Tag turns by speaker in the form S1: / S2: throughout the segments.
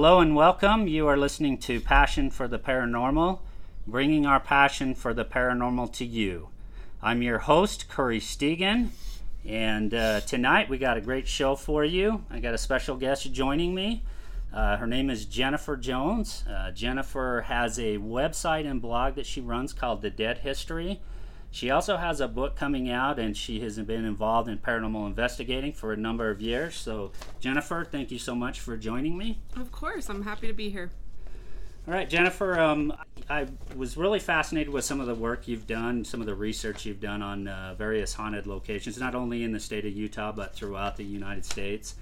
S1: Hello and welcome. You are listening to Passion for the Paranormal, bringing our passion for the paranormal to you. I'm your host, Curry Stegan, and uh, tonight we got a great show for you. I got a special guest joining me. Uh, her name is Jennifer Jones. Uh, Jennifer has a website and blog that she runs called The Dead History. She also has a book coming out, and she has been involved in paranormal investigating for a number of years. So, Jennifer, thank you so much for joining me.
S2: Of course, I'm happy to be here.
S1: All right, Jennifer, um, I was really fascinated with some of the work you've done, some of the research you've done on uh, various haunted locations, not only in the state of Utah, but throughout the United States.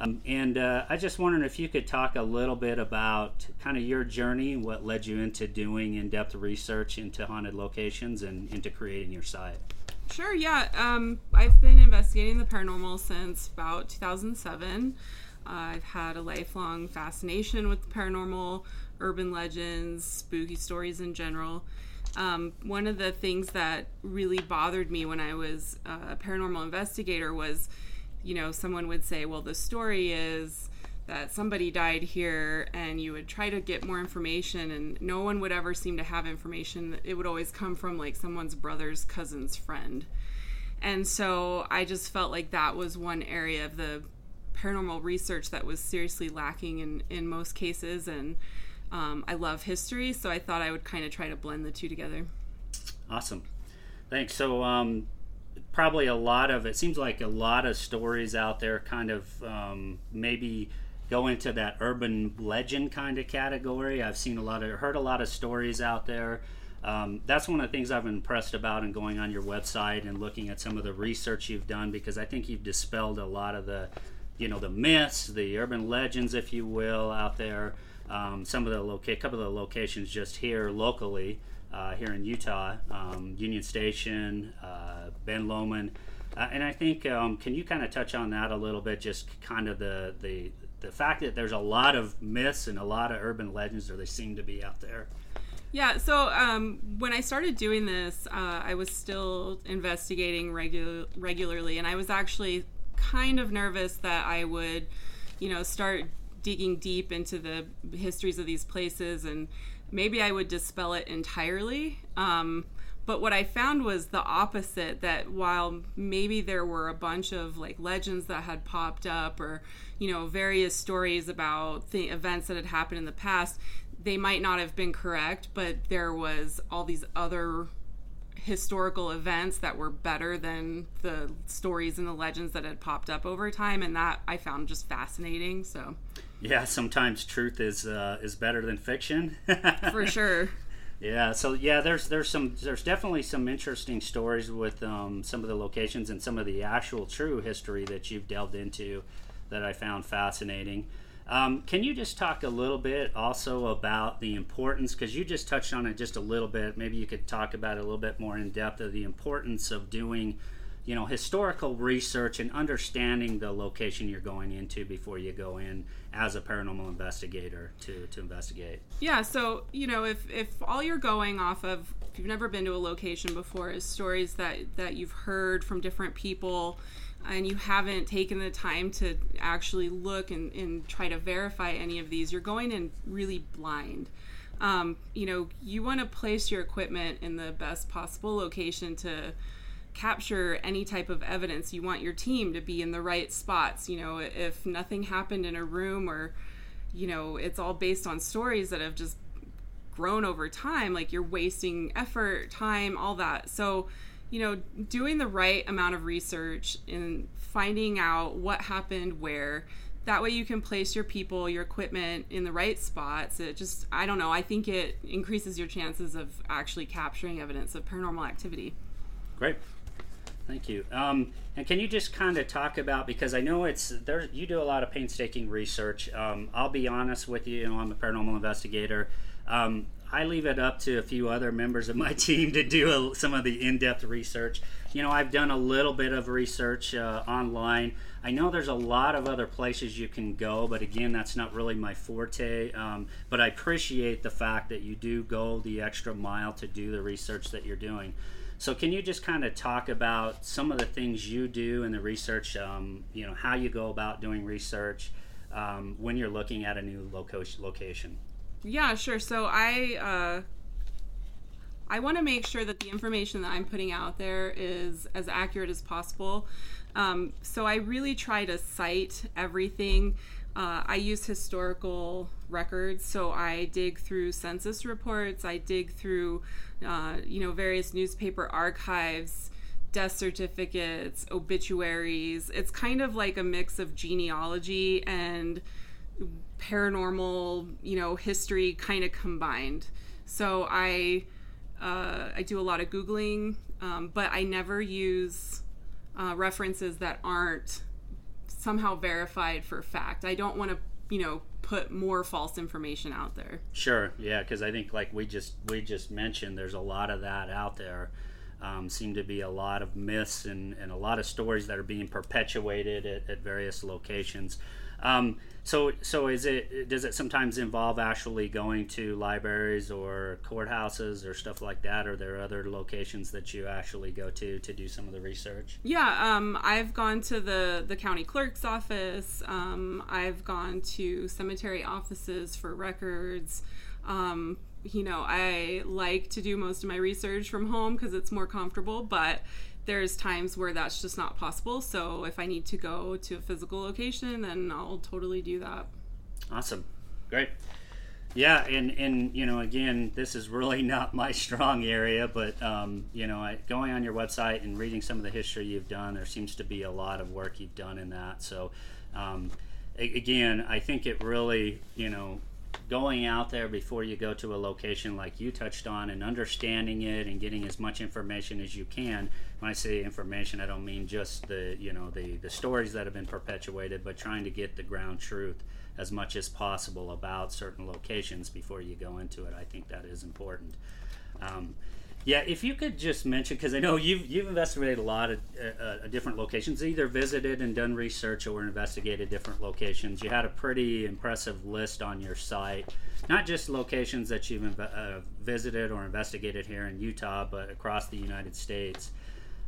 S1: Um, and uh, I just wondered if you could talk a little bit about kind of your journey, what led you into doing in depth research into haunted locations and into creating your site.
S2: Sure, yeah. Um, I've been investigating the paranormal since about 2007. Uh, I've had a lifelong fascination with the paranormal, urban legends, spooky stories in general. Um, one of the things that really bothered me when I was uh, a paranormal investigator was you know, someone would say, well, the story is that somebody died here, and you would try to get more information, and no one would ever seem to have information. It would always come from like someone's brother's cousin's friend. And so I just felt like that was one area of the paranormal research that was seriously lacking in, in most cases. And um, I love history, so I thought I would kind of try to blend the two together.
S1: Awesome. Thanks. So, um, probably a lot of it seems like a lot of stories out there kind of um, maybe go into that urban legend kind of category. I've seen a lot of heard a lot of stories out there. Um, that's one of the things i've been impressed about in going on your website and looking at some of the research you've done because i think you've dispelled a lot of the you know the myths the urban legends if you will out there. Um, some of the loca- couple of the locations just here locally uh, here in Utah, um, Union Station, uh, Ben Lomond, uh, and I think um, can you kind of touch on that a little bit? Just kind of the the the fact that there's a lot of myths and a lot of urban legends, or they seem to be out there.
S2: Yeah, so um, when I started doing this, uh, I was still investigating regu- regularly, and I was actually kind of nervous that I would, you know, start digging deep into the histories of these places and maybe I would dispel it entirely. Um, but what I found was the opposite that while maybe there were a bunch of like legends that had popped up or, you know, various stories about the events that had happened in the past, they might not have been correct, but there was all these other historical events that were better than the stories and the legends that had popped up over time and that I found just fascinating so
S1: yeah sometimes truth is uh, is better than fiction
S2: for sure
S1: yeah so yeah there's there's some there's definitely some interesting stories with um, some of the locations and some of the actual true history that you've delved into that I found fascinating um, can you just talk a little bit also about the importance? Because you just touched on it just a little bit. Maybe you could talk about it a little bit more in depth of the importance of doing, you know, historical research and understanding the location you're going into before you go in as a paranormal investigator to, to investigate.
S2: Yeah. So you know, if if all you're going off of, if you've never been to a location before, is stories that that you've heard from different people and you haven't taken the time to actually look and, and try to verify any of these, you're going in really blind. Um, you know, you want to place your equipment in the best possible location to capture any type of evidence. You want your team to be in the right spots. You know, if nothing happened in a room or, you know, it's all based on stories that have just grown over time, like you're wasting effort, time, all that. So, you know, doing the right amount of research and finding out what happened where that way you can place your people your equipment in the right spots it just i don't know i think it increases your chances of actually capturing evidence of paranormal activity
S1: Great. Thank you. Um, and can you just kind of talk about because I know it's there. You do a lot of painstaking research. Um, I'll be honest with you. You know, I'm a paranormal investigator. Um, I leave it up to a few other members of my team to do a, some of the in-depth research. You know, I've done a little bit of research uh, online. I know there's a lot of other places you can go, but again, that's not really my forte. Um, but I appreciate the fact that you do go the extra mile to do the research that you're doing. So, can you just kind of talk about some of the things you do in the research? Um, you know, how you go about doing research um, when you're looking at a new location.
S2: Yeah, sure. So I uh, I want to make sure that the information that I'm putting out there is as accurate as possible. Um, so I really try to cite everything. Uh, I use historical records, so I dig through census reports. I dig through, uh, you know, various newspaper archives, death certificates, obituaries. It's kind of like a mix of genealogy and paranormal, you know, history kind of combined. So I uh, I do a lot of googling, um, but I never use uh, references that aren't somehow verified for fact. I don't want to, you know, put more false information out there.
S1: Sure, yeah, because I think like we just we just mentioned, there's a lot of that out there. Um, seem to be a lot of myths and, and a lot of stories that are being perpetuated at, at various locations. Um, so, so is it? Does it sometimes involve actually going to libraries or courthouses or stuff like that? Or are there other locations that you actually go to to do some of the research?
S2: Yeah, um, I've gone to the the county clerk's office. Um, I've gone to cemetery offices for records. Um, you know, I like to do most of my research from home because it's more comfortable, but there's times where that's just not possible. So if I need to go to a physical location, then I'll totally do that.
S1: Awesome. Great. Yeah, and, and you know, again, this is really not my strong area, but um, you know, I, going on your website and reading some of the history you've done, there seems to be a lot of work you've done in that. So, um, a- again, I think it really, you know, going out there before you go to a location like you touched on and understanding it and getting as much information as you can. When i say information i don't mean just the you know the the stories that have been perpetuated but trying to get the ground truth as much as possible about certain locations before you go into it. I think that is important. Um, yeah, if you could just mention, because I know you've you've investigated a lot of uh, uh, different locations, either visited and done research or investigated different locations. You had a pretty impressive list on your site, not just locations that you've uh, visited or investigated here in Utah, but across the United States.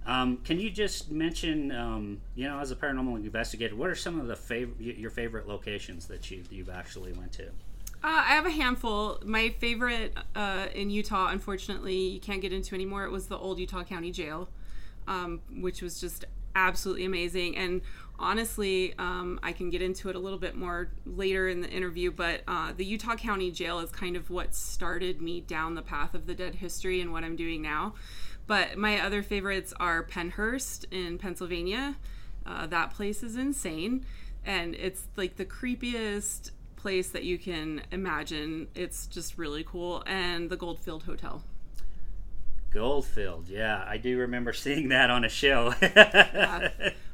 S1: Um, can you just mention, um, you know, as a paranormal investigator, what are some of the fav- your favorite locations that you you've actually went to?
S2: Uh, I have a handful. My favorite uh, in Utah, unfortunately, you can't get into anymore. It was the old Utah County Jail, um, which was just absolutely amazing. And honestly, um, I can get into it a little bit more later in the interview, but uh, the Utah County Jail is kind of what started me down the path of the dead history and what I'm doing now. But my other favorites are Pennhurst in Pennsylvania. Uh, that place is insane. And it's like the creepiest place that you can imagine. It's just really cool. And the Goldfield Hotel.
S1: Goldfield, yeah, I do remember seeing that on a show.
S2: yeah.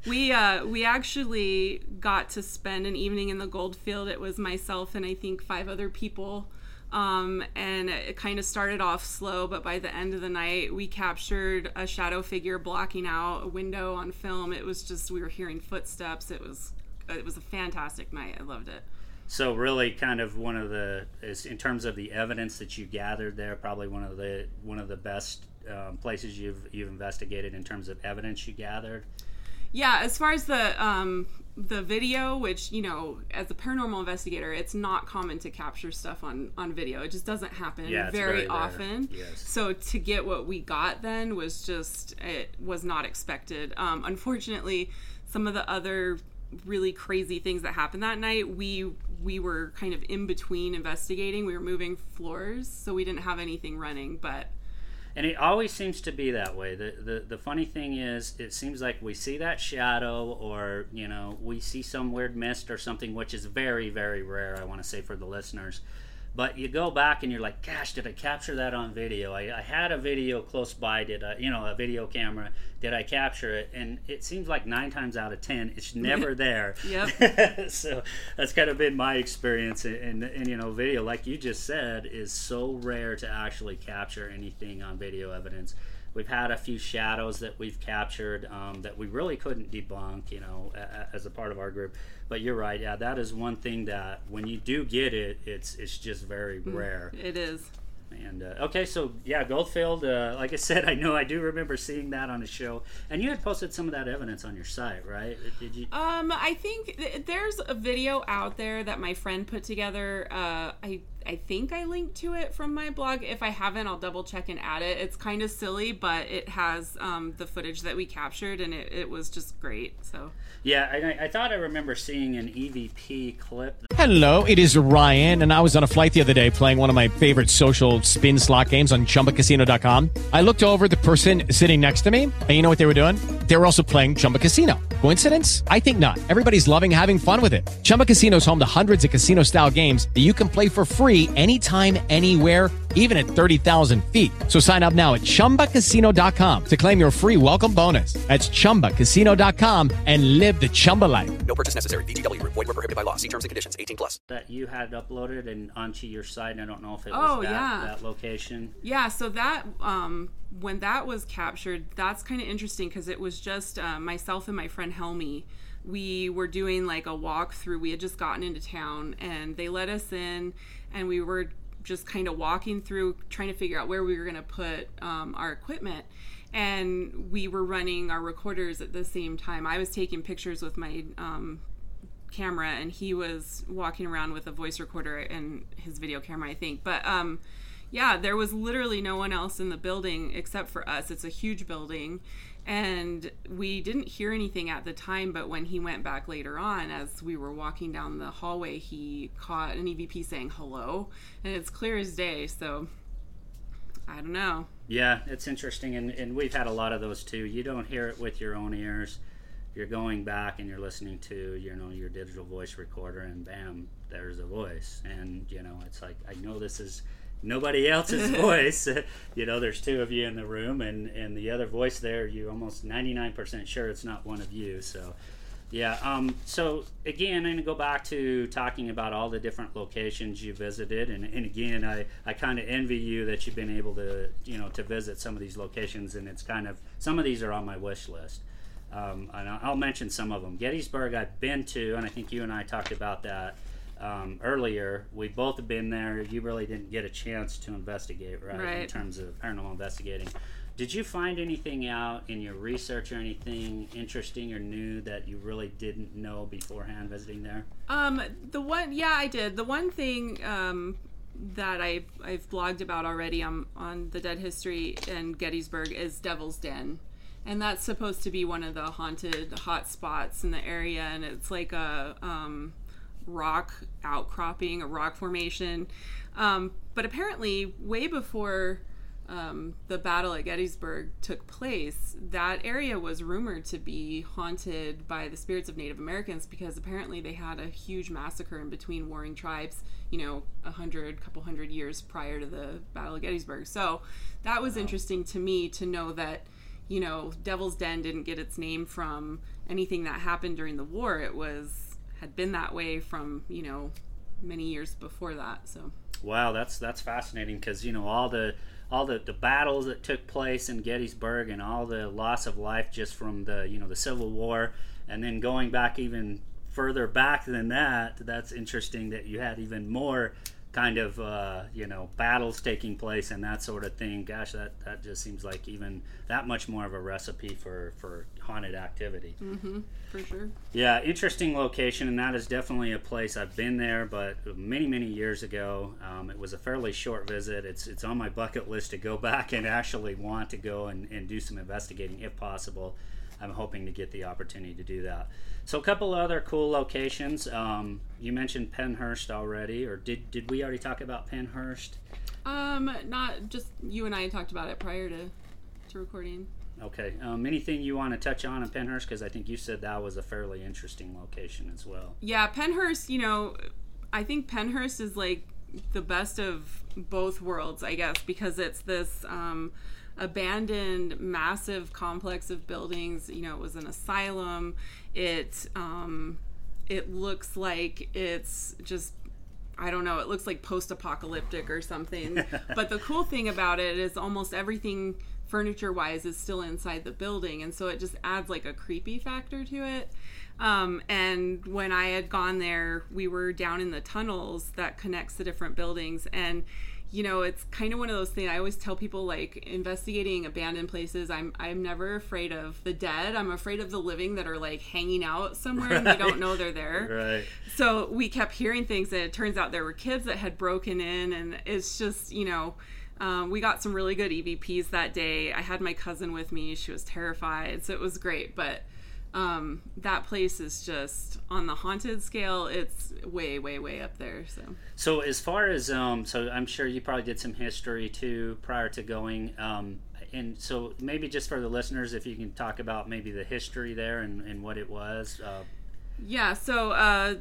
S2: We uh, we actually got to spend an evening in the Goldfield. It was myself and I think five other people. Um, and it kind of started off slow, but by the end of the night, we captured a shadow figure blocking out a window on film. It was just we were hearing footsteps. It was it was a fantastic night. I loved it.
S1: So really, kind of one of the is in terms of the evidence that you gathered there, probably one of the one of the best um, places you've you've investigated in terms of evidence you gathered.
S2: Yeah, as far as the um, the video, which you know, as a paranormal investigator, it's not common to capture stuff on on video. It just doesn't happen
S1: Yeah,
S2: very,
S1: very
S2: often.
S1: Yes.
S2: So to get what we got then was just it was not expected. Um, unfortunately, some of the other really crazy things that happened that night, we we were kind of in between investigating. We were moving floors, so we didn't have anything running, but.
S1: And it always seems to be that way. The, the the funny thing is, it seems like we see that shadow, or you know, we see some weird mist or something, which is very very rare. I want to say for the listeners, but you go back and you're like, gosh, did I capture that on video? I, I had a video close by. Did I, you know, a video camera? Did I capture it? And it seems like nine times out of ten, it's never there.
S2: Yep.
S1: so that's kind of been my experience and, and you know video like you just said is so rare to actually capture anything on video evidence we've had a few shadows that we've captured um, that we really couldn't debunk you know as a part of our group but you're right yeah that is one thing that when you do get it it's it's just very rare
S2: It is.
S1: and uh, okay, so yeah, Goldfield. Uh, like I said, I know I do remember seeing that on a show, and you had posted some of that evidence on your site, right? Did you?
S2: Um, I think th- there's a video out there that my friend put together. Uh, I I think I linked to it from my blog. If I haven't, I'll double check and add it. It's kind of silly, but it has um, the footage that we captured, and it, it was just great. So
S1: Yeah, I, I thought I remember seeing an EVP clip.
S3: Hello, it is Ryan, and I was on a flight the other day playing one of my favorite social spin slot games on chumbacasino.com. I looked over the person sitting next to me, and you know what they were doing? They were also playing Chumba Casino. Coincidence? I think not. Everybody's loving having fun with it. Chumba Casino is home to hundreds of casino style games that you can play for free anytime, anywhere even at 30,000 feet. So sign up now at ChumbaCasino.com to claim your free welcome bonus. That's ChumbaCasino.com and live the Chumba life.
S4: No purchase necessary. VGW Group. Void were prohibited by law. See terms and conditions. 18 plus.
S1: that you had uploaded and onto your site. and I don't know if it was
S2: Oh,
S1: that,
S2: yeah.
S1: that location.
S2: yeah, so that um, when that was captured, that's kind of interesting because it was just uh, myself and my friend Helmy. We were doing like a walk through. We had just gotten into town, and they let us in, and we were just kind of walking through, trying to figure out where we were going to put um, our equipment. And we were running our recorders at the same time. I was taking pictures with my um, camera and he was walking around with a voice recorder and his video camera i think but um yeah there was literally no one else in the building except for us it's a huge building and we didn't hear anything at the time but when he went back later on as we were walking down the hallway he caught an evp saying hello and it's clear as day so i don't know
S1: Yeah, it's interesting, and, and we've had a lot of those too. You don't hear it with your own ears. You're going back and you're listening to you know your digital voice recorder, and bam, there's a voice, and you know it's like I know this is nobody else's voice. you know, there's two of you in the room, and and the other voice there, you're almost 99% sure it's not one of you. So. Yeah. Um, so again, I'm gonna go back to talking about all the different locations you visited, and, and again, I, I kind of envy you that you've been able to you know to visit some of these locations, and it's kind of some of these are on my wish list. Um, and I'll mention some of them. Gettysburg, I've been to, and I think you and I talked about that um, earlier. We both have been there. You really didn't get a chance to investigate, right? In terms of paranormal investigating. Did you find anything out in your research or anything interesting or new that you really didn't know beforehand visiting there?
S2: Um, the one, yeah, I did. The one thing um, that I I've blogged about already on on the Dead History in Gettysburg is Devil's Den, and that's supposed to be one of the haunted hot spots in the area, and it's like a um, rock outcropping, a rock formation. Um, but apparently, way before um, the battle at Gettysburg took place, that area was rumored to be haunted by the spirits of Native Americans because apparently they had a huge massacre in between warring tribes, you know, a hundred, couple hundred years prior to the Battle of Gettysburg. So that was interesting to me to know that, you know, Devil's Den didn't get its name from anything that happened during the war. It was had been that way from, you know, many years before that. So
S1: Wow, that's that's fascinating because you know all the all the, the battles that took place in Gettysburg and all the loss of life just from the you know the Civil War, and then going back even further back than that. That's interesting that you had even more kind of uh, you know battles taking place and that sort of thing. Gosh, that that just seems like even that much more of a recipe for for haunted activity.
S2: Mm-hmm, for sure.
S1: Yeah, interesting location, and that is definitely a place I've been there, but many many years ago. Um, it was a fairly short visit. It's it's on my bucket list to go back and actually want to go and, and do some investigating if possible. I'm hoping to get the opportunity to do that. So a couple other cool locations. Um, you mentioned Pennhurst already, or did did we already talk about Pennhurst?
S2: Um, not just you and I talked about it prior to to recording.
S1: Okay. Um, anything you want to touch on in Pennhurst? Because I think you said that was a fairly interesting location as well.
S2: Yeah, Pennhurst. You know, I think Pennhurst is like the best of both worlds, I guess, because it's this. Um, abandoned massive complex of buildings you know it was an asylum it um it looks like it's just I don't know, it looks like post apocalyptic or something. but the cool thing about it is almost everything furniture wise is still inside the building. And so it just adds like a creepy factor to it. Um, and when I had gone there, we were down in the tunnels that connects the different buildings. And you know, it's kind of one of those things. I always tell people like investigating abandoned places. I'm I'm never afraid of the dead. I'm afraid of the living that are like hanging out somewhere right. and they don't know they're there.
S1: Right.
S2: So we kept hearing things, and it turns out there were kids that had broken in, and it's just you know. Um, we got some really good EVPs that day. I had my cousin with me. She was terrified, so it was great. But um, that place is just on the haunted scale. It's way, way, way up there. So,
S1: so as far as um, so I'm sure you probably did some history too prior to going. Um, and so maybe just for the listeners, if you can talk about maybe the history there and, and what it was. Uh,
S2: yeah. So uh,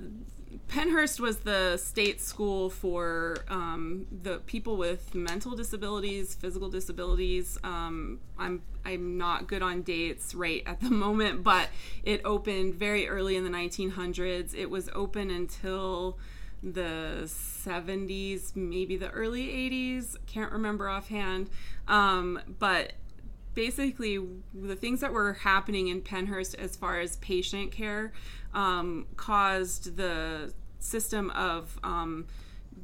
S2: Pennhurst was the state school for um, the people with mental disabilities, physical disabilities. Um, I'm I'm not good on dates right at the moment, but it opened very early in the 1900s. It was open until the 70s, maybe the early 80s. Can't remember offhand, um, but basically the things that were happening in Pennhurst as far as patient care um, caused the system of um,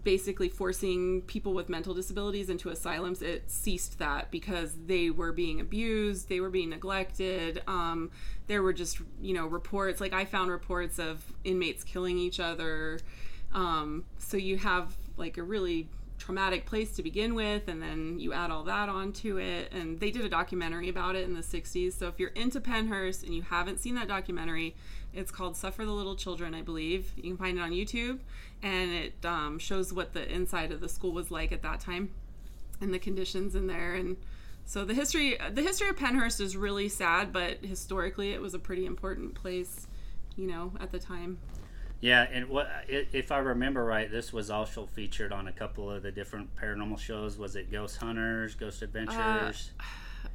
S2: basically forcing people with mental disabilities into asylums. It ceased that because they were being abused, they were being neglected. Um, there were just you know reports like I found reports of inmates killing each other. Um, so you have like a really traumatic place to begin with and then you add all that onto it and they did a documentary about it in the 60s so if you're into pennhurst and you haven't seen that documentary it's called Suffer the Little Children, I believe. You can find it on YouTube, and it um, shows what the inside of the school was like at that time and the conditions in there. And so the history, the history of Pennhurst is really sad, but historically it was a pretty important place, you know, at the time.
S1: Yeah, and what if I remember right, this was also featured on a couple of the different paranormal shows. Was it Ghost Hunters, Ghost Adventures? Uh,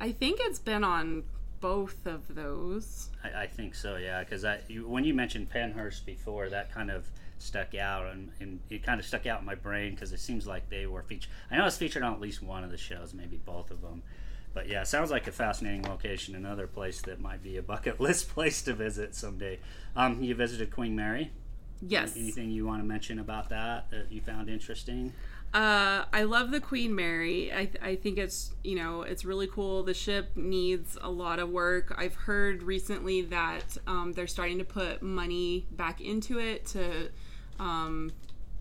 S2: I think it's been on both of those.
S1: I, I think so, yeah. Because I when you mentioned Pennhurst before, that kind of stuck out, and, and it kind of stuck out in my brain because it seems like they were featured. I know it's featured on at least one of the shows, maybe both of them. But yeah, sounds like a fascinating location. Another place that might be a bucket list place to visit someday. Um, you visited Queen Mary.
S2: Yes.
S1: Anything you want to mention about that that you found interesting?
S2: Uh, I love the Queen Mary. I, th- I think it's you know it's really cool. The ship needs a lot of work. I've heard recently that um, they're starting to put money back into it to um,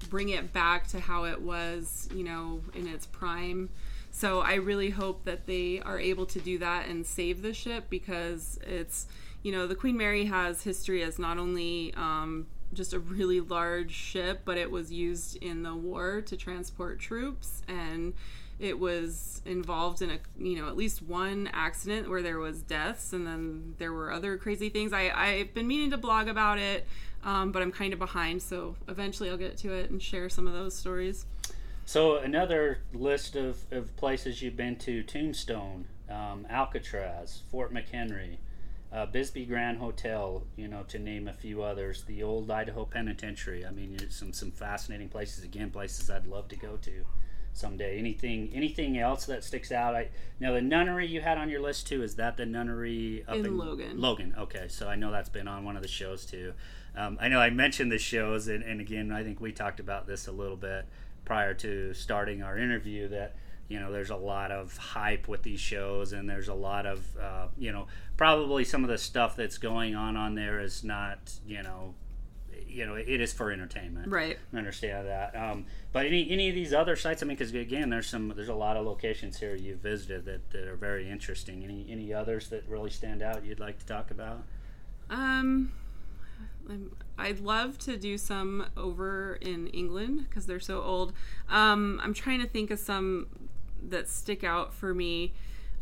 S2: bring it back to how it was, you know, in its prime. So I really hope that they are able to do that and save the ship because it's you know the Queen Mary has history as not only um, just a really large ship, but it was used in the war to transport troops and it was involved in a you know at least one accident where there was deaths and then there were other crazy things. I i've been meaning to blog about it um, but i'm kind of behind so eventually i'll get to it and share some of those stories.
S1: So another list of, of places you've been to tombstone um, alcatraz fort mchenry uh, Bisbee Grand Hotel, you know, to name a few others. The old Idaho Penitentiary. I mean, some some fascinating places. Again, places I'd love to go to someday. Anything anything else that sticks out? I now the nunnery you had on your list too. Is that the nunnery
S2: up in, in Logan?
S1: Logan. Okay, so I know that's been on one of the shows too. Um, I know I mentioned the shows, and, and again, I think we talked about this a little bit prior to starting our interview that you know there's a lot of hype with these shows and there's a lot of uh, you know probably some of the stuff that's going on on there is not you know you know it is for entertainment
S2: Right.
S1: I understand that um, but any any of these other sites i mean because again there's some there's a lot of locations here you've visited that, that are very interesting any any others that really stand out you'd like to talk about
S2: Um, I'm, I'd love to do some over in England because they're so old. Um, I'm trying to think of some that stick out for me.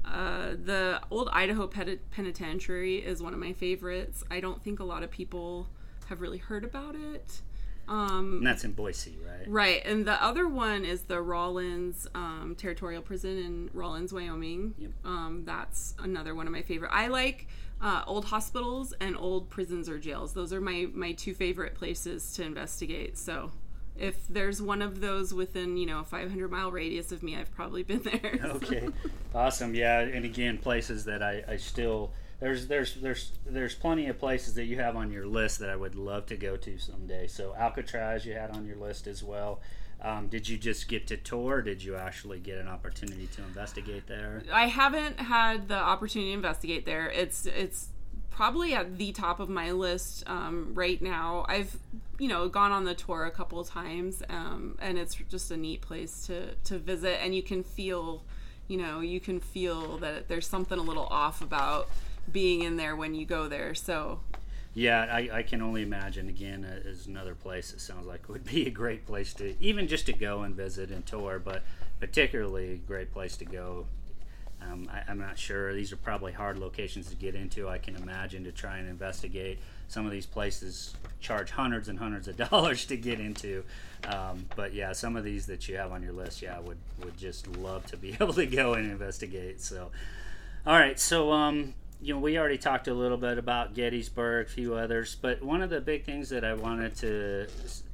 S2: Uh, the old Idaho Penitentiary is one of my favorites. I don't think a lot of people have really heard about it. Um,
S1: and that's in boise right
S2: Right, and the other one is the Rawlins um, Territorial Prison in Rawlins, Wyoming. Um, that's another one of my favorite. I like uh, old hospitals and old prisons or jails. Those are my my two favorite places to investigate. So, if there's one of those within you know a 500 mile radius of me, I've probably been there.
S1: okay. Awesome. Yeah and again places that I, I still there's there's there's there's plenty of places that you have on your list that I would love to go to someday. So Alcatraz you had on your list as well. Um, did you just get to tour? Or did you actually get an opportunity to investigate there?
S2: I haven't had the opportunity to investigate there. It's it's probably at the top of my list um, right now. I've you know gone on the tour a couple times, um, and it's just a neat place to to visit, and you can feel you know you can feel that there's something a little off about being in there when you go there. So
S1: Yeah, I, I can only imagine. Again, uh, is another place. It sounds like would be a great place to even just to go and visit and tour, but particularly a great place to go. Um, I, I'm not sure. These are probably hard locations to get into. I can imagine to try and investigate. Some of these places charge hundreds and hundreds of dollars to get into. Um, but yeah, some of these that you have on your list, yeah, I would would just love to be able to go and investigate. So, all right, so um, you know, we already talked a little bit about Gettysburg, a few others, but one of the big things that I wanted to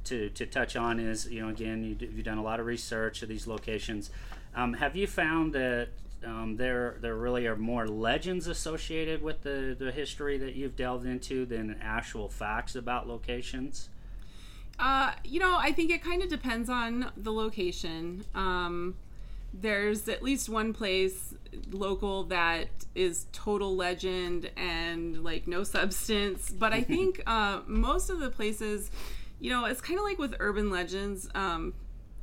S1: to, to touch on is, you know, again, you, you've done a lot of research of these locations. Um, have you found that um, there there really are more legends associated with the, the history that you've delved into than actual facts about locations?
S2: Uh, you know, I think it kind of depends on the location. Um, there's at least one place local that is total legend and like no substance. But I think uh, most of the places, you know, it's kind of like with urban legends. Um,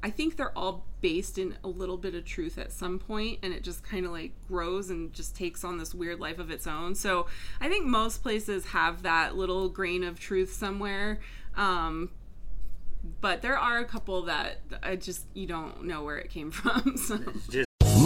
S2: I think they're all based in a little bit of truth at some point, and it just kind of like grows and just takes on this weird life of its own. So I think most places have that little grain of truth somewhere. Um, but there are a couple that I just you don't know where it came from. So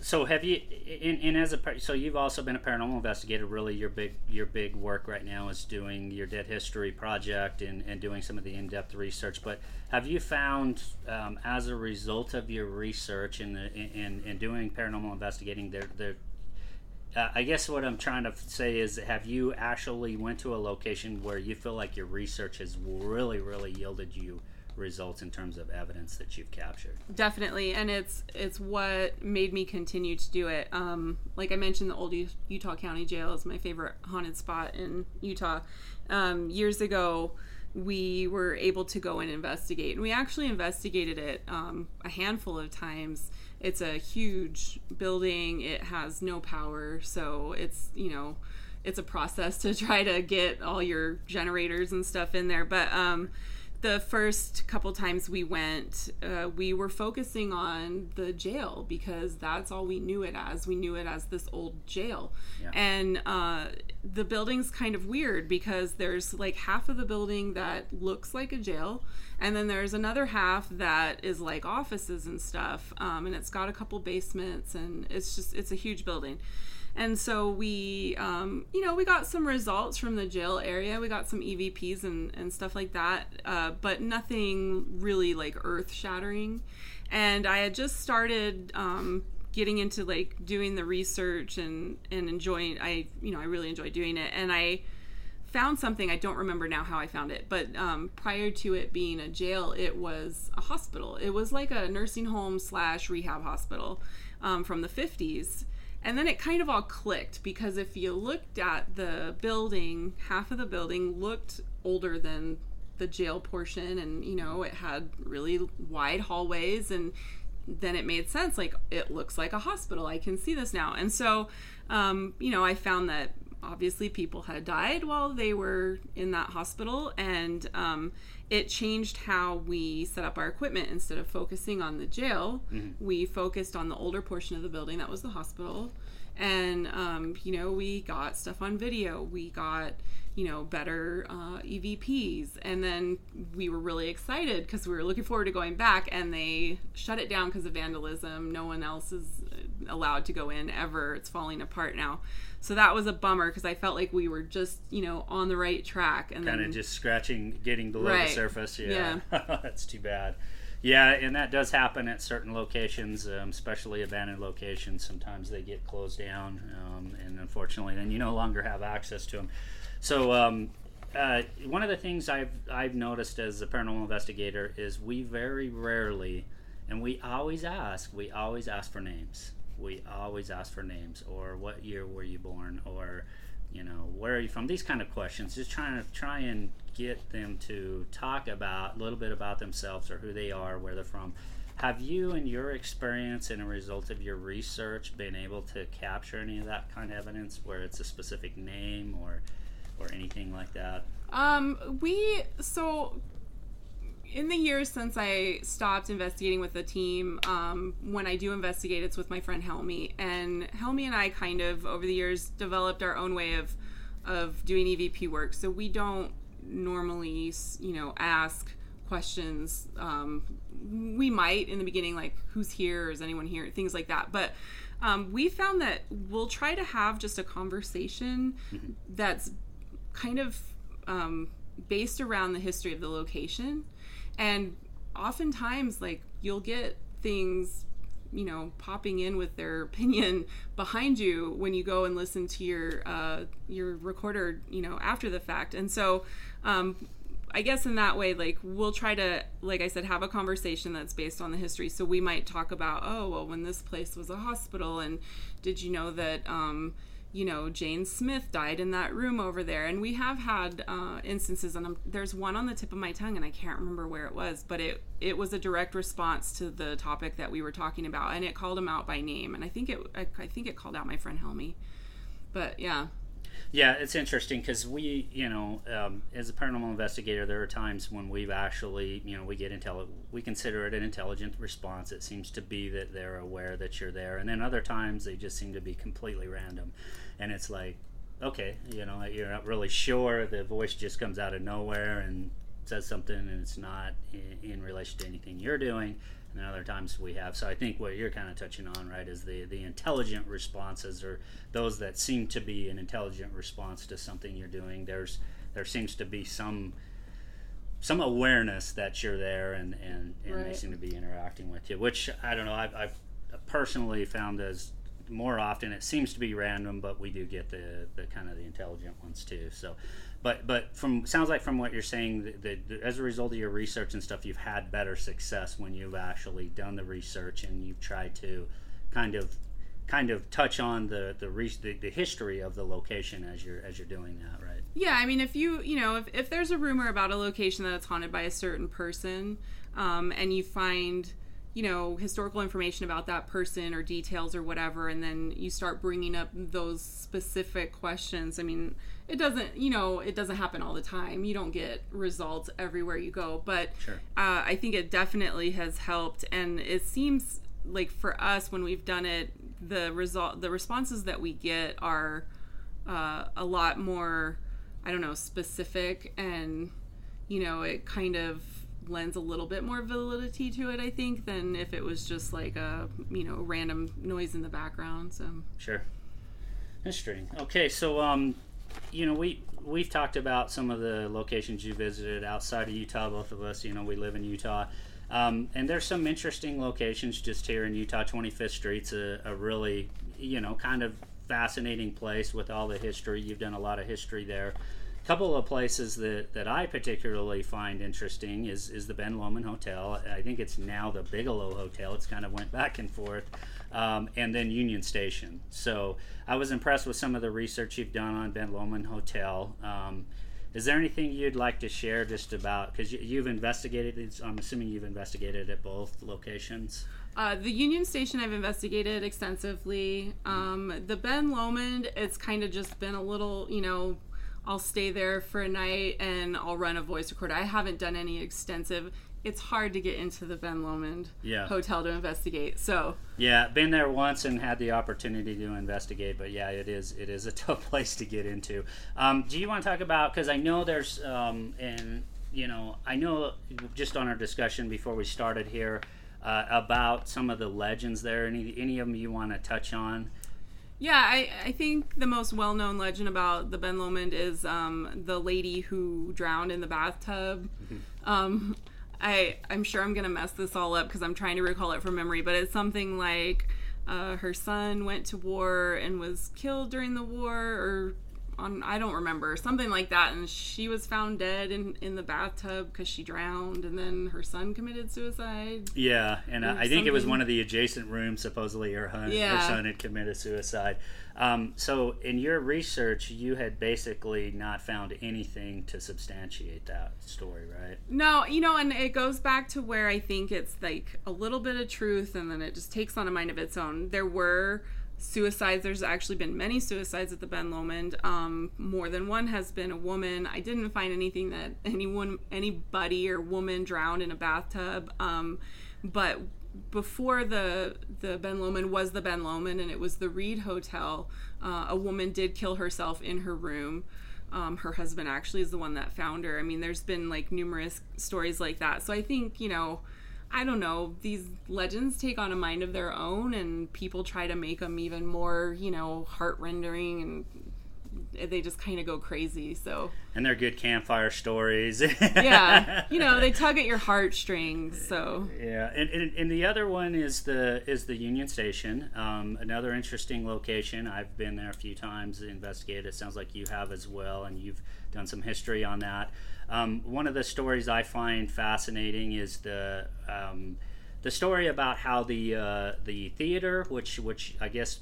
S1: so have you? And, and as a so you've also been a paranormal investigator. Really, your big your big work right now is doing your dead history project and, and doing some of the in depth research. But have you found, um, as a result of your research and and, and doing paranormal investigating, there there uh, I guess what I'm trying to say is, have you actually went to a location where you feel like your research has really, really yielded you results in terms of evidence that you've captured?
S2: definitely, and it's it's what made me continue to do it. Um, like I mentioned, the old Utah County Jail is my favorite haunted spot in Utah. Um, years ago, we were able to go and investigate, and we actually investigated it um, a handful of times. It's a huge building. It has no power, so it's you know it's a process to try to get all your generators and stuff in there. But um, the first couple times we went, uh, we were focusing on the jail because that's all we knew it as. We knew it as this old jail.
S1: Yeah.
S2: And uh, the building's kind of weird because there's like half of the building that looks like a jail, and then there's another half that is like offices and stuff. Um, and it's got a couple basements, and it's just, it's a huge building and so we um, you know we got some results from the jail area. We got some evps and, and stuff like that uh, but nothing really like earth shattering and i had just started um, getting into like doing the research and and enjoying i you know i really enjoy doing it. And i found something i don't remember now how i found it but um, prior to it being a jail it was a hospital. It was like a nursing home slash rehab hospital um, from the 50s and then it kind of all clicked because if you looked at the building, half of the building looked older than the jail portion, and you know, it had really wide hallways, and then it made sense. Like, it looks like a hospital. I can see this now. And so, um, you know, I found that obviously people had died while they were in that hospital, and um, it changed how we set up our equipment. Instead of focusing on the jail we focused on the older portion of the building that was the hospital. And um, you know we got stuff on video. We got you know better uh, evps and then we were really excited because we were looking forward to going back and they shut it down because of vandalism. No one else is uh, allowed to go in ever. It's falling apart now so that was a bummer because i felt like we were just you know on the right track and
S1: kind of just scratching, getting below
S2: Right.
S1: the surface. Yeah,
S2: Yeah.
S1: that's too bad. Yeah, and that does happen at certain locations, um, especially abandoned locations. Sometimes they get closed down, um, and unfortunately, then you no longer have access to them. So, um, uh, one of the things I've I've noticed as a paranormal investigator is we very rarely, and we always ask, we always ask for names. We always ask for names, or what year were you born, or you know where are you from? These kind of questions just trying to try and get them to talk about a little bit about themselves or who they are where they're from. Have you in your experience and a result of your research been able to capture any of that kind of evidence where it's a specific name or or anything like that?
S2: Um, we so in the years since I stopped investigating with the team, um, when I do investigate, it's with my friend Helmy, and Helmy and I kind of over the years developed our own way of of doing EVP work. So we don't normally, you know, ask questions. Um, we might in the beginning, like who's here, is anyone here, things like that, but. Um, we found that we'll try to have just a conversation that's kind of um, based around the history of the location and oftentimes like you'll get things you know popping in with their opinion behind you when you go and listen to your uh, your recorder you know after the fact and so um, I guess in that way, like we'll try to, like I said, have a conversation that's based on the history. So we might talk about, oh, well, when this place was a hospital, and did you know that, um, you know, Jane Smith died in that room over there? And we have had uh, instances, and I'm, there's one on the tip of my tongue, and I can't remember where it was, but it it was a direct response to the topic that we were talking about, and it called him out by name, and I think it I, I think it called out my friend Helmy, but yeah.
S1: Yeah, it's interesting because we, you know, um, as a paranormal investigator, there are times when we've actually, you know, we get intelli- we consider it an intelligent response. It seems to be that they're aware that you're there, and then other times they just seem to be completely random, and it's like, okay, you know, you're not really sure. The voice just comes out of nowhere and says something, and it's not in, in relation to anything you're doing. And other times we have. So I think what you're kind of touching on, right, is the the intelligent responses or those that seem to be an intelligent response to something you're doing. There's there seems to be some some awareness that you're there and and, and they seem to be interacting with you, which I don't know. I've, I've personally found as more often it seems to be random, but we do get the the kind of the intelligent ones too. So. But, but from sounds like from what you're saying, that, as a result of your research and stuff, you've had better success when you've actually done the research and you've tried to kind of kind of touch on the the, re- the the history of the location as you're as you're doing that, right?
S2: Yeah, I mean, if you, you know, if, if there's a rumor about a location that it's haunted by a certain person, um, and you find, you know historical information about that person or details or whatever and then you start bringing up those specific questions i mean it doesn't you know it doesn't happen all the time you don't get results everywhere you go but
S1: Sure.
S2: uh, i think it definitely has helped and it seems like for us when we've done it the result the responses that we get are uh, a lot more i don't know specific and you know it kind of lends a little bit more validity to it i think than if it was just like a you know random noise in the background so
S1: Sure. Interesting. Okay, so um, you know, we we've talked about some of the locations you visited outside of Utah. Both of us, you know, we live in Utah, um, and there's some interesting locations just here in Utah. 25th Street's a, a really, you know, kind of fascinating place with all the history. You've done a lot of history there. Couple of places that, that I particularly find interesting is, is the Ben Lomond Hotel. I think it's now the Bigelow Hotel. It's kind of went back and forth. Um, and then Union Station. So I was impressed with some of the research you've done on Ben Lomond Hotel. Um, is there anything you'd like to share just about, because you, you've investigated, I'm assuming you've investigated at both locations?
S2: Uh, the Union Station I've investigated extensively. Um, the Ben Lomond, it's kind of just been a little, you know, I'll stay there for a night and I'll run a voice recorder. I haven't done any extensive. It's hard to get into the Ben Lomond
S1: Yeah.
S2: hotel to investigate. So
S1: Yeah, been there once and had the opportunity to investigate, but yeah, it is it is a tough place to get into. Um, do you want to talk about because I know there's um, and you know I know just on our discussion before we started here uh, about some of the legends there. Any any of them you want to touch on?
S2: Yeah, I, I think the most well known legend about the Ben Lomond is um, the lady who drowned in the bathtub. Um, I I'm sure I'm gonna mess this all up because I'm trying to recall it from memory, but it's something like uh, her son went to war and was killed during the war, or on I don't remember something like that, and she was found dead in in the bathtub because she drowned, and then her son committed suicide.
S1: Yeah, and uh, I think it was one of the adjacent rooms. Supposedly, her, hun- her son had committed suicide. Um, so, in your research, you had basically not found anything to substantiate that story, right?
S2: No, you know, and it goes back to where I think it's like a little bit of truth and then it just takes on a mind of its own. There were suicides. There's actually been many suicides at the Ben Lomond. Um, more than one has been a woman. I didn't find anything that anyone, anybody or woman drowned in a bathtub. Um, but before the the Ben Lomond was the Ben Lomond and it was the Reed Hotel, uh, a woman did kill herself in her room. Um, her husband actually is the one that found her. I mean, there's been like numerous stories like that. So I think you know, I don't know, these legends take on a mind of their own, and people try to make them even more you know heart rendering, and they just kind of go crazy. So
S1: And they're good campfire stories.
S2: yeah, you know, they tug at your heartstrings. So
S1: Yeah, and, and, and the other one is the is the Union Station. Um, another interesting location. I've been there a few times, investigated. It sounds like you have as well, and you've done some history on that. Um, one of the stories I find fascinating is the um, the story about how the uh, the theater, which which I guess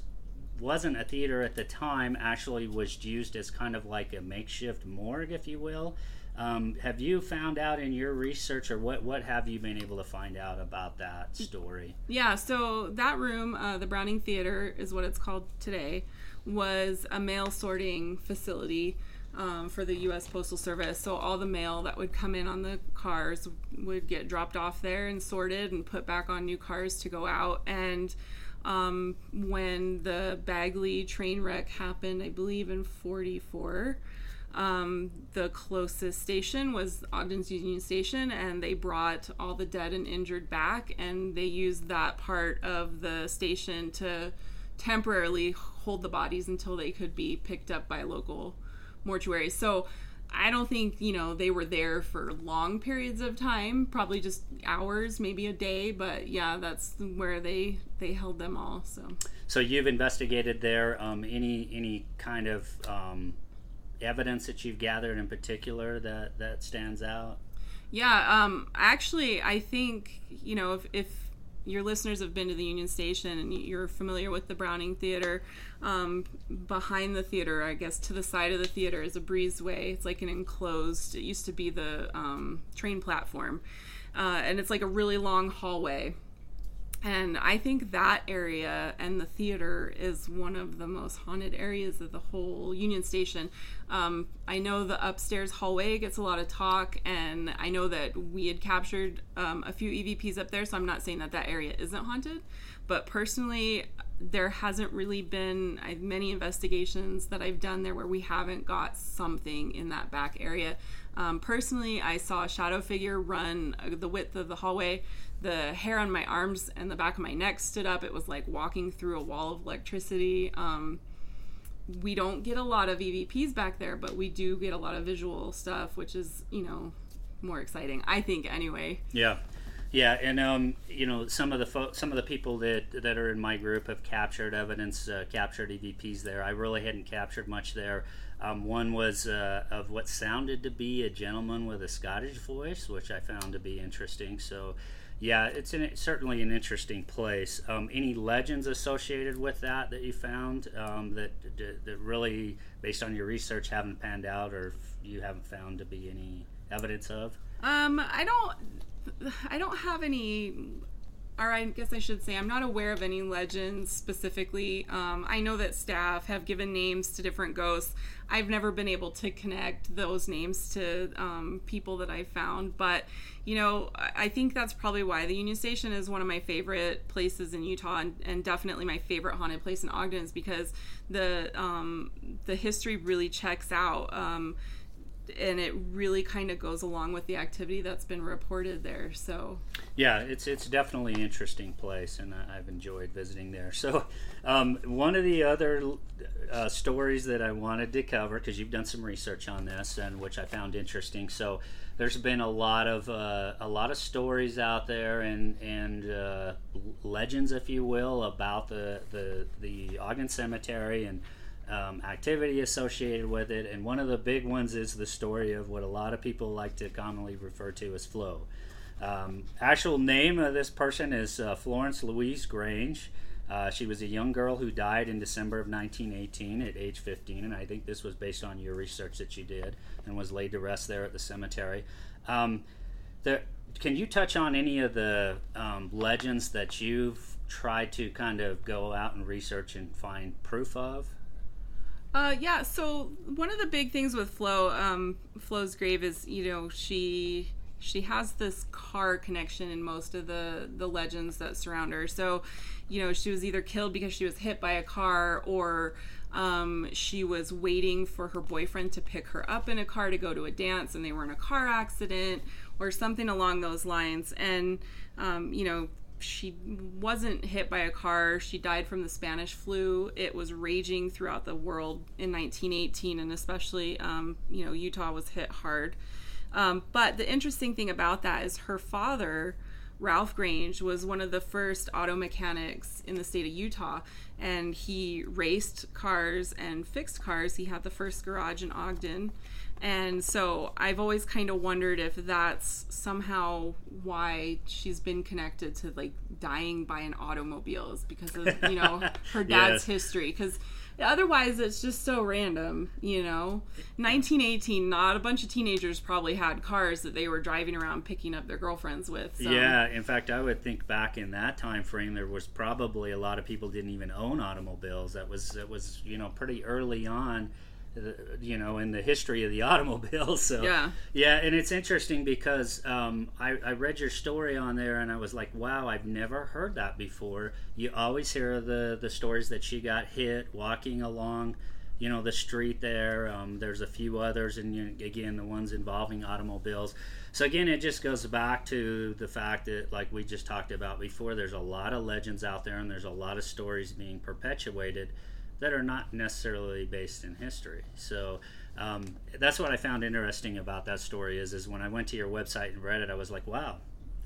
S1: wasn't a theater at the time, actually was used as kind of like a makeshift morgue, if you will. Um, have you found out in your research, or what, what have you been able to find out about that story?
S2: Yeah, so that room, uh, the Browning Theater is what it's called today, was a mail sorting facility um, for the U.S. Postal Service. So all the mail that would come in on the cars would get dropped off there and sorted and put back on new cars to go out. And um, when the Bagley train wreck happened, I believe in 44, um, the closest station was Ogden's Union Station, and they brought all the dead and injured back, and they used that part of the station to temporarily hold the bodies until they could be picked up by local mortuaries. So I don't think, you know, they were there for long periods of time, probably just hours, maybe a day, but yeah, that's where they they held them all. So
S1: So you've investigated there. Um, any any kind of um, evidence that you've gathered in particular that that stands out?
S2: Yeah, um, actually, I think you know if, if your listeners have been to the Union Station and you're familiar with the Browning Theater, um, behind the theater, I guess to the side of the theater is a breezeway. It's like an enclosed. It used to be the um, train platform, uh, and it's like a really long hallway. And I think that area and the theater is one of the most haunted areas of the whole Union Station. Um, I know the upstairs hallway gets a lot of talk, and I know that we had captured um, a few EVPs up there, so I'm not saying that that area isn't haunted. But personally, there hasn't really been I, many investigations that I've done there where we haven't got something in that back area. Um, personally, I saw a shadow figure run uh, the width of the hallway. The hair on my arms and the back of my neck stood up. It was like walking through a wall of electricity. Um, we don't get a lot of EVPs back there, but we do get a lot of visual stuff, which is, you know, more exciting, I think, anyway.
S1: Yeah. Yeah, and um, you know some of the fo- some of the people that that are in my group have captured evidence, uh, captured EVPs there. I really hadn't captured much there. Um, one was uh, of what sounded to be a gentleman with a Scottish voice, which I found to be interesting. So, yeah, it's an, certainly an interesting place. Um, any legends associated with that that you found um, that, that really, based on your research, haven't panned out, or you haven't found to be any evidence of?
S2: Um, I don't. I don't have any, or I guess I should say, I'm not aware of any legends specifically. Um, I know that staff have given names to different ghosts. I've never been able to connect those names to um, people that I found, but you know, I think that's probably why the Union Station is one of my favorite places in Utah, and, and definitely my favorite haunted place in Ogden, is because the um, the history really checks out. And it really kind of goes along with the activity that's been reported there. So
S1: yeah, it's it's definitely an interesting place, and I've enjoyed visiting there. So um, one of the other uh, stories that I wanted to cover because you've done some research on this, and which I found interesting. So there's been a lot of uh, a lot of stories out there and and uh, legends, if you will, about the the the Ogden Cemetery and um, activity associated with it. And one of the big ones is the story of what a lot of people like to commonly refer to as Flo. Um, actual name of this person is uh, Florence Louise Grange. Uh, she was a young girl who died in December of 1918 at age 15, and I think this was based on your research that you did and was laid to rest there at the cemetery. Um, can you touch on any of the um, legends that you've tried to kind of go out and research and find proof of?
S2: Uh, yeah. So one of the big things with Flo, um, Flo's grave is you know she she has this car connection in most of the the legends that surround her. So, you know, she was either killed because she was hit by a car or um, she was waiting for her boyfriend to pick her up in a car to go to a dance and they were in a car accident or something along those lines. And, um, you know, she wasn't hit by a car. She died from the Spanish flu. It was raging throughout the world in 1918, and especially, um, you know, Utah was hit hard. Um, but the interesting thing about that is her father, Ralph Grange, was one of the first auto mechanics in the state of Utah, and he raced cars and fixed cars. He had the first garage in Ogden. And so I've always kind of wondered if that's somehow why she's been connected to like dying by an automobile is because of, you know, her dad's
S1: Yes.
S2: history. Because otherwise it's just so random, you know? 1918, not a bunch of teenagers probably had cars that they were driving around picking up their girlfriends with. So.
S1: Yeah, in fact, I would think back in that time frame, there was probably a lot of people didn't even own automobiles. That was that was you know pretty early on, you know, in the history of the automobile. So
S2: Yeah.
S1: yeah, and it's interesting because um, I, I read your story on there, and I was like, wow, I've never heard that before. You always hear the the stories that she got hit walking along. You know the street there. Um, there's a few others, and you, again the ones involving automobiles. So again, it just goes back to the fact that, like we just talked about before, there's a lot of legends out there, and there's a lot of stories being perpetuated that are not necessarily based in history. So um, that's what I found interesting about that story is is when I went to your website and read it, I was like, wow,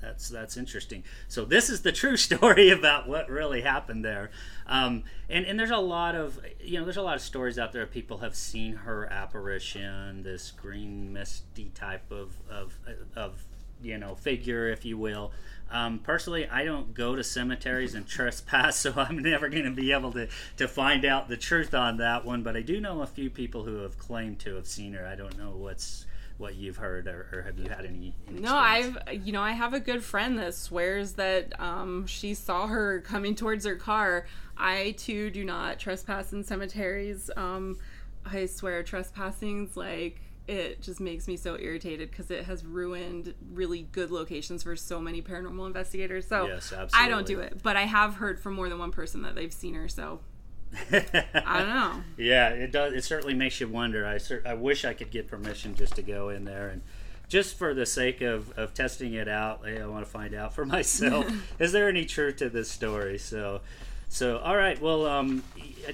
S1: that's that's interesting. So this is the true story about what really happened there. Um, and and there's a lot of you know there's a lot of stories out there. People have seen her apparition, this green misty type of of of you know figure, if you will. Um, personally, I don't go to cemeteries and trespass, so I'm never going to be able to, to find out the truth on that one. But I do know a few people who have claimed to have seen her. I don't know what's what you've heard, or, or have you had any? any
S2: No,
S1: experience?
S2: I've you know I have a good friend that swears that um, she saw her coming towards her car. I too do not trespass in cemeteries. Um, I swear trespassing's like it just makes me so irritated because it has ruined really good locations for so many paranormal investigators. So
S1: Yes,
S2: I don't do it, but I have heard from more than one person that they've seen her. So I don't know.
S1: Yeah, it does. It certainly makes you wonder. I cer- I wish I could get permission just to go in there and just for the sake of, of testing it out. I want to find out for myself. is there any truth to this story? So, so all right. Well, um,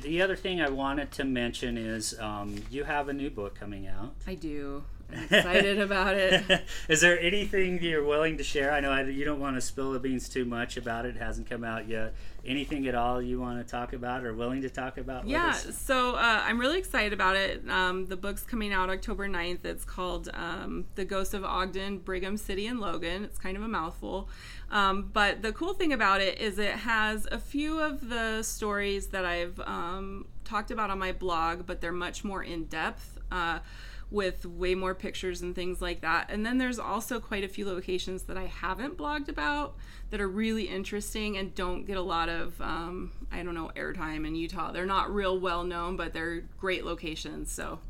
S1: the other thing I wanted to mention is um, you have a new book coming out.
S2: I do. I'm excited about it.
S1: Is there anything you're willing to share? I know I, you don't want to spill the beans too much about it. It hasn't come out yet. Anything at all you want to talk about or willing to talk about?
S2: Yeah, so uh, I'm really excited about it. Um, the book's coming out October 9th. It's called um, The Ghost of Ogden, Brigham City, and Logan. It's kind of a mouthful. Um, but the cool thing about it is it has a few of the stories that I've um, talked about on my blog, but they're much more in depth. Uh, with way more pictures and things like that. And then there's also quite a few locations that I haven't blogged about that are really interesting and don't get a lot of, um, I don't know, airtime in Utah. They're not real well known, but they're great locations. So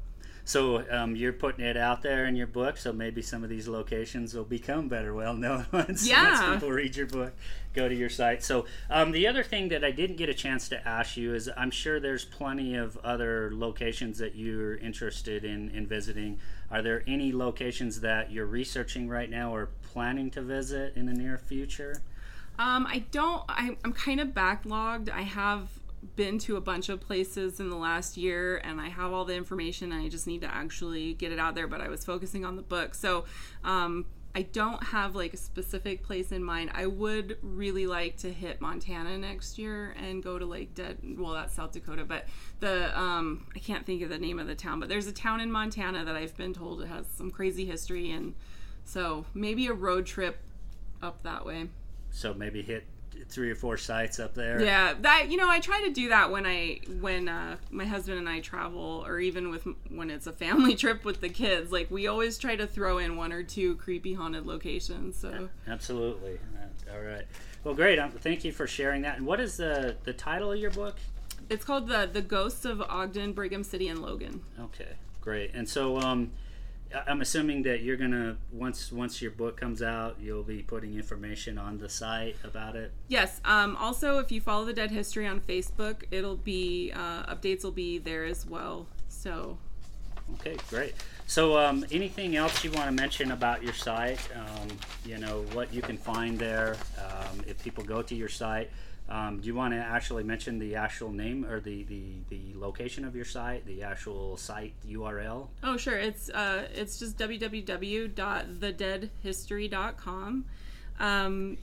S1: So um, you're putting it out there in your book, so maybe some of these locations will become better well known once,
S2: Yeah.
S1: once people read your book, go to your site. So um, the other thing that I didn't get a chance to ask you is I'm sure there's plenty of other locations that you're interested in, in visiting. Are there any locations that you're researching right now or planning to visit in the near future?
S2: Um, I don't. I, I'm kind of backlogged. I have been to a bunch of places in the last year, and I have all the information. And I just need to actually get it out there. But I was focusing on the book, so um, I don't have like a specific place in mind. I would really like to hit Montana next year and go to Lake Dead. Well, that's South Dakota, but the um, I can't think of the name of the town. But there's a town in Montana that I've been told it has some crazy history, and so maybe a road trip up that way.
S1: So maybe hit three or four sites up there.
S2: Yeah, that you know, I try to do that when I when uh, my husband and I travel, or even with when it's a family trip with the kids. Like we always try to throw in one or two creepy haunted locations. So
S1: Absolutely. All right. Well, great. Um, thank you for sharing that. And what is the the title of your book?
S2: it's called the the Ghosts of Ogden, Brigham City, and Logan.
S1: Okay, great. And so, um, I'm assuming that you're gonna once once your book comes out, you'll be putting information on the site about it.
S2: Yes. Um, also, if you follow the Dead History on Facebook, it'll be uh, updates will be there as well. So
S1: Okay, great. So, um, anything else you want to mention about your site? Um, you know what you can find there um, if people go to your site. Um, do you want to actually mention the actual name or the, the, the location of your site, the actual site URL?
S2: Oh, sure. It's uh, it's just www.thedeadhistory.com. Um,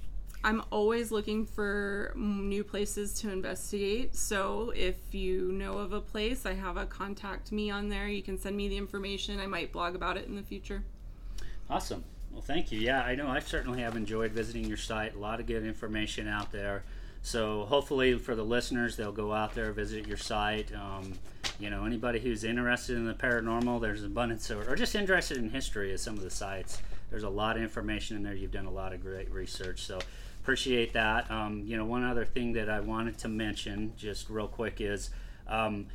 S2: I'm always looking for new places to investigate. So if you know of a place, I have a contact me on there. You can send me the information. I might blog about it in the future.
S1: Awesome. Well, thank you. Yeah, I know I certainly have enjoyed visiting your site. A lot of good information out there. So hopefully for the listeners, they'll go out there, visit your site. Um, you know, anybody who's interested in the paranormal, there's abundance of, or just interested in history of some of the sites. There's a lot of information in there. You've done a lot of great research. So appreciate that. Um, you know, one other thing that I wanted to mention just real quick is um,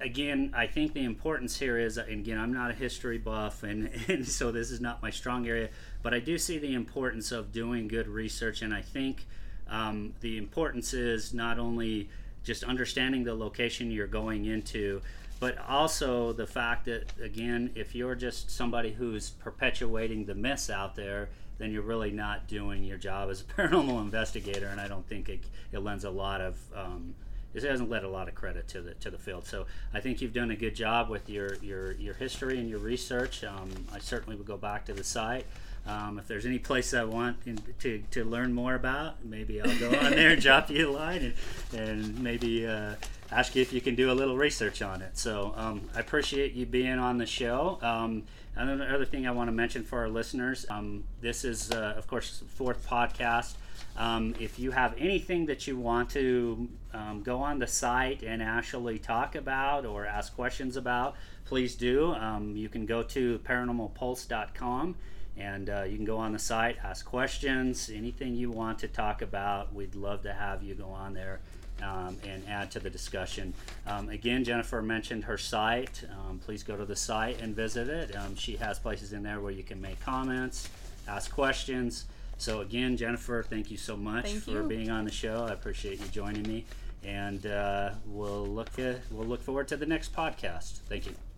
S1: again, I think the importance here is, again, I'm not a history buff, and, and so this is not my strong area, but I do see the importance of doing good research, and I think um, the importance is not only just understanding the location you're going into, but also the fact that, again, if you're just somebody who's perpetuating the myths out there, then you're really not doing your job as a paranormal investigator, and I don't think it, it lends a lot of um, it hasn't led a lot of credit to the to the field. So I think you've done a good job with your your, your history and your research. Um, I certainly would go back to the site. Um, if there's any place I want in, to, to learn more about, maybe I'll go on there and drop you a line and, and maybe uh, ask you if you can do a little research on it. So um, I appreciate you being on the show. Um, another thing I want to mention for our listeners um, this is, uh, of course, fourth podcast. Um, if you have anything that you want to um, go on the site and actually talk about or ask questions about, please do. You can go to paranormalpulse.com and uh, you can go on the site, ask questions, anything you want to talk about. We'd love to have you go on there um, and add to the discussion. Um, again, Jennifer mentioned her site. Um, please go to the site and visit it. Um, she has places in there where you can make comments, ask questions. So again, Jennifer, thank you so much
S2: Thank
S1: for
S2: you.
S1: being on the show. I appreciate you joining me, and uh, we'll look uh, we'll look forward to the next podcast. Thank you.